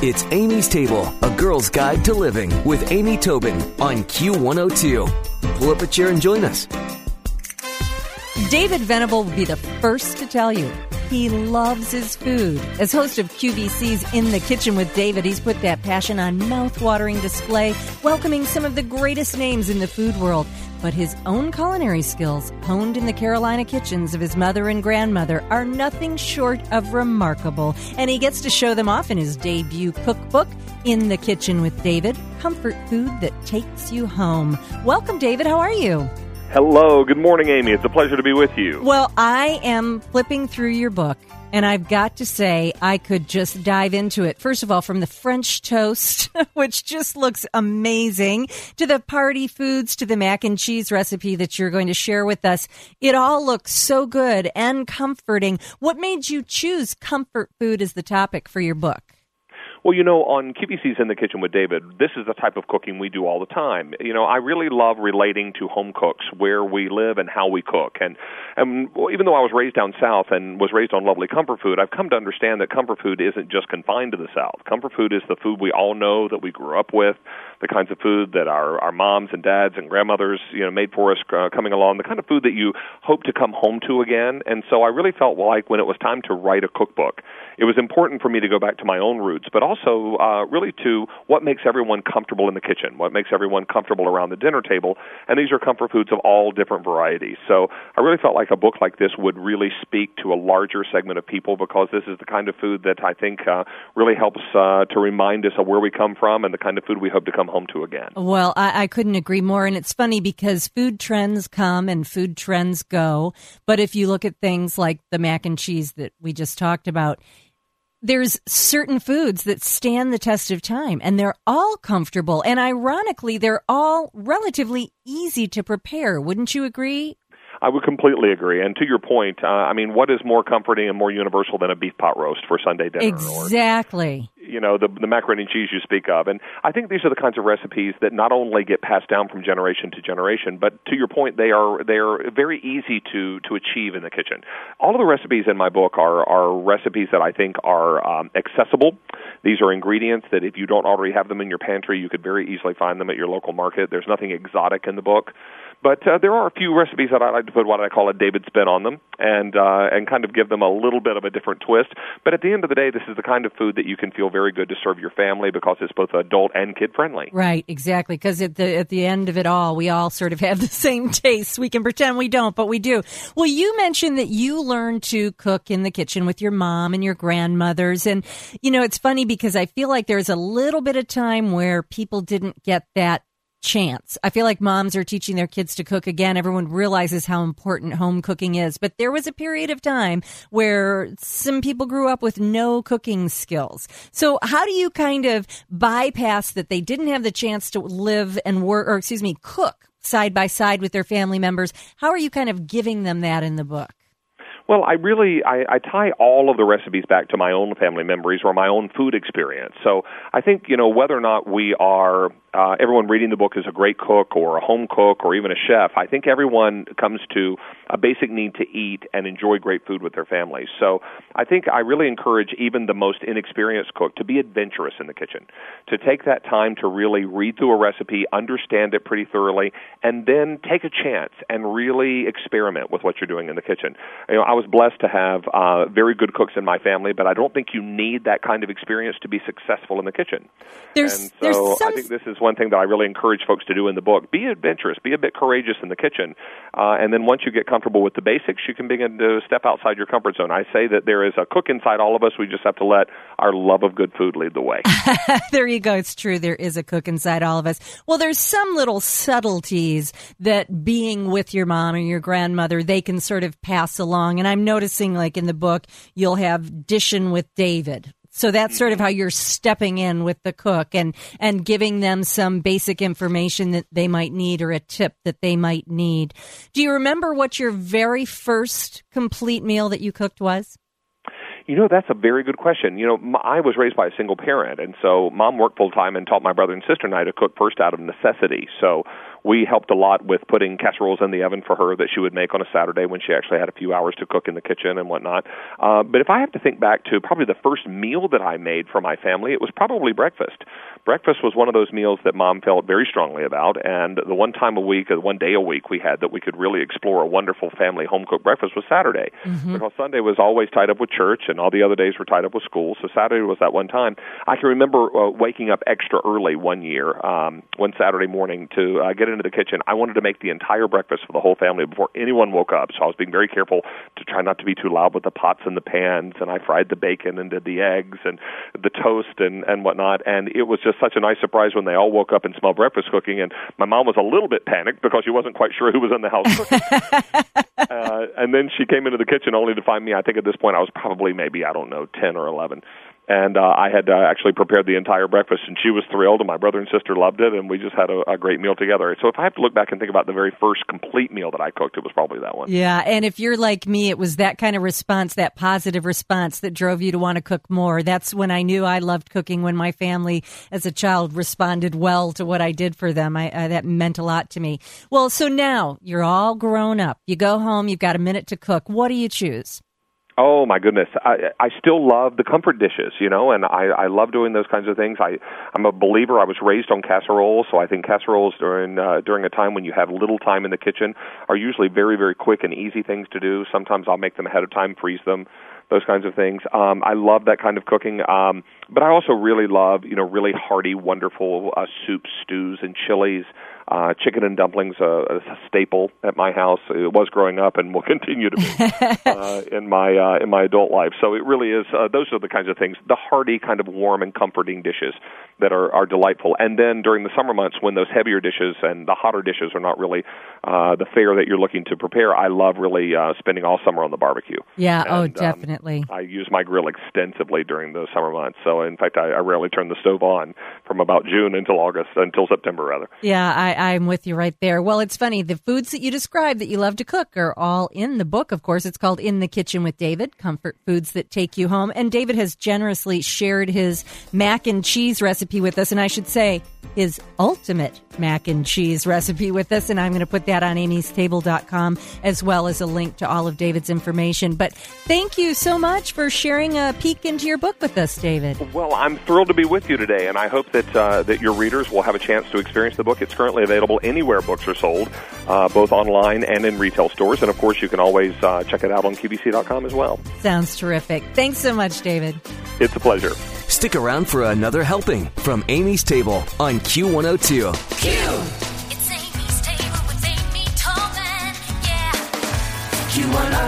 It's Amy's Table, a girl's guide to living with Amy Tobin on Q102. Pull up a chair and join us. David Venable will be the first to tell you he loves his food. As host of QVC's In the Kitchen with David, he's put that passion on mouth-watering display, welcoming some of the greatest names in the food world. But his own culinary skills, honed in the Carolina kitchens of his mother and grandmother, are nothing short of remarkable. And he gets to show them off in his debut cookbook, In the Kitchen with David Comfort Food That Takes You Home. Welcome, David. How are you? Hello. Good morning, Amy. It's a pleasure to be with you. Well, I am flipping through your book, and I've got to say, I could just dive into it. First of all, from the French toast, which just looks amazing, to the party foods, to the mac and cheese recipe that you're going to share with us. It all looks so good and comforting. What made you choose comfort food as the topic for your book? Well, you know, on QVC's In the Kitchen with David, this is the type of cooking we do all the time. You know, I really love relating to home cooks, where we live and how we cook. And, and even though I was raised down south and was raised on lovely comfort food, I've come to understand that comfort food isn't just confined to the south. Comfort food is the food we all know that we grew up with, the kinds of food that our our moms and dads and grandmothers, you know, made for us uh, coming along, the kind of food that you hope to come home to again. And so I really felt like when it was time to write a cookbook, it was important for me to go back to my own roots, but also uh, really to what makes everyone comfortable in the kitchen, what makes everyone comfortable around the dinner table. And these are comfort foods of all different varieties. So I really felt like a book like this would really speak to a larger segment of people because this is the kind of food that I think uh, really helps uh, to remind us of where we come from and the kind of food we hope to come home to again. Well, I, I couldn't agree more. And it's funny because food trends come and food trends go. But if you look at things like the mac and cheese that we just talked about, there's certain foods that stand the test of time and they're all comfortable and ironically they're all relatively easy to prepare wouldn't you agree I would completely agree. And to your point, uh, I mean, what is more comforting and more universal than a beef pot roast for Sunday dinner? Exactly. You know, the, the macaroni and cheese you speak of. And I think these are the kinds of recipes that not only get passed down from generation to generation, but to your point, they are they are very easy to to achieve in the kitchen. All of the recipes in my book are are recipes that I think are um, accessible. These are ingredients that if you don't already have them in your pantry, you could very easily find them at your local market. There's nothing exotic in the book. But uh, there are a few recipes that I like to put what I call a David spin on them, and uh, and kind of give them a little bit of a different twist. But at the end of the day, this is the kind of food that you can feel very good to serve your family because it's both adult and kid friendly. Right, exactly. Because at the at the end of it all, we all sort of have the same tastes. We can pretend we don't, but we do. Well, you mentioned that you learned to cook in the kitchen with your mom and your grandmothers, and you know it's funny because I feel like there's a little bit of time where people didn't get that chance. I feel like moms are teaching their kids to cook again. Everyone realizes how important home cooking is. But there was a period of time where some people grew up with no cooking skills. So how do you kind of bypass that they didn't have the chance to live and work, or excuse me, cook side by side with their family members? How are you kind of giving them that in the book? Well, I really I, I tie all of the recipes back to my own family memories or my own food experience. So I think you know whether or not we are uh, everyone reading the book is a great cook or a home cook or even a chef. I think everyone comes to a basic need to eat and enjoy great food with their families. So I think I really encourage even the most inexperienced cook to be adventurous in the kitchen, to take that time to really read through a recipe, understand it pretty thoroughly, and then take a chance and really experiment with what you're doing in the kitchen. You know, I was blessed to have uh, very good cooks in my family, but I don't think you need that kind of experience to be successful in the kitchen. There's, and so there's some... I think this is one thing that I really encourage folks to do in the book. Be adventurous, be a bit courageous in the kitchen, uh, and then once you get comfortable with the basics, you can begin to step outside your comfort zone. I say that there is a cook inside all of us. We just have to let our love of good food lead the way. there you go. It's true. There is a cook inside all of us. Well, there's some little subtleties that being with your mom or your grandmother, they can sort of pass along. And I'm noticing, like in the book, you'll have dishing with David so that's sort of how mm-hmm. you're stepping in with the cook and, and giving them some basic information that they might need or a tip that they might need. Do you remember what your very first complete meal that you cooked was? You know, that's a very good question. You know, I was raised by a single parent, and so mom worked full time and taught my brother and sister and I to cook first out of necessity. So we helped a lot with putting casseroles in the oven for her that she would make on a Saturday when she actually had a few hours to cook in the kitchen and whatnot. Uh, but if I have to think back to probably the first meal that I made for my family, it was probably breakfast. Breakfast was one of those meals that mom felt very strongly about, and the one time a week, or one day a week we had that we could really explore a wonderful family home cooked breakfast was Saturday. Mm-hmm. Because Sunday was always tied up with church and all the other days were tied up with school. So Saturday was that one time. I can remember uh, waking up extra early one year, um, one Saturday morning to uh, get into the kitchen. I wanted to make the entire breakfast for the whole family before anyone woke up. So I was being very careful to try not to be too loud with the pots and the pans. And I fried the bacon and did the eggs and the toast and and whatnot. And it was just such a nice surprise when they all woke up and smelled breakfast cooking. And my mom was a little bit panicked because she wasn't quite sure who was in the house cooking. uh, and then she came into the kitchen only to find me. I think at this point I was probably maybe I don't know ten or eleven, and uh, I had uh, actually prepared the entire breakfast, and she was thrilled, and my brother and sister loved it, and we just had a, a great meal together. So if I have to look back and think about the very first complete meal that I cooked, it was probably that one. Yeah, and if you're like me, it was that kind of response, that positive response, that drove you to want to cook more. That's when I knew I loved cooking. When my family, as a child, responded well to what I did for them, I, uh, that meant a lot to me. Well, so now you're all grown up. You go home, you've got a minute to cook. What do you choose? Oh my goodness, I I still love the comfort dishes, you know, and I I love doing those kinds of things. I I'm a believer. I was raised on casseroles, so I think casseroles during uh, during a time when you have little time in the kitchen are usually very very quick and easy things to do. Sometimes I'll make them ahead of time, freeze them, those kinds of things. Um, I love that kind of cooking, um, but I also really love you know really hearty, wonderful uh, soups, stews, and chilies. Uh, chicken and dumplings uh, a staple at my house. It was growing up and will continue to be uh, in my uh, in my adult life. So it really is. Uh, those are the kinds of things, the hearty kind of warm and comforting dishes that are are delightful. And then during the summer months, when those heavier dishes and the hotter dishes are not really uh, the fare that you're looking to prepare, I love really uh, spending all summer on the barbecue. Yeah. And, oh, definitely. Um, I use my grill extensively during the summer months. So in fact, I, I rarely turn the stove on from about June until August until September rather. Yeah, I, I'm with you right there. Well, it's funny. The foods that you describe that you love to cook are all in the book, of course. It's called In the Kitchen with David Comfort Foods That Take You Home. And David has generously shared his mac and cheese recipe with us. And I should say, his ultimate mac and cheese recipe with us. And I'm going to put that on amystable.com as well as a link to all of David's information. But thank you so much for sharing a peek into your book with us, David. Well, I'm thrilled to be with you today, and I hope that uh, that your readers will have a chance to experience the book. It's currently available anywhere books are sold, uh, both online and in retail stores. And of course, you can always uh, check it out on QVC.com as well. Sounds terrific. Thanks so much, David. It's a pleasure. Stick around for another helping from Amy's Table on Q102. Q. It's Amy's Table with Amy Tobin. Yeah. Q102.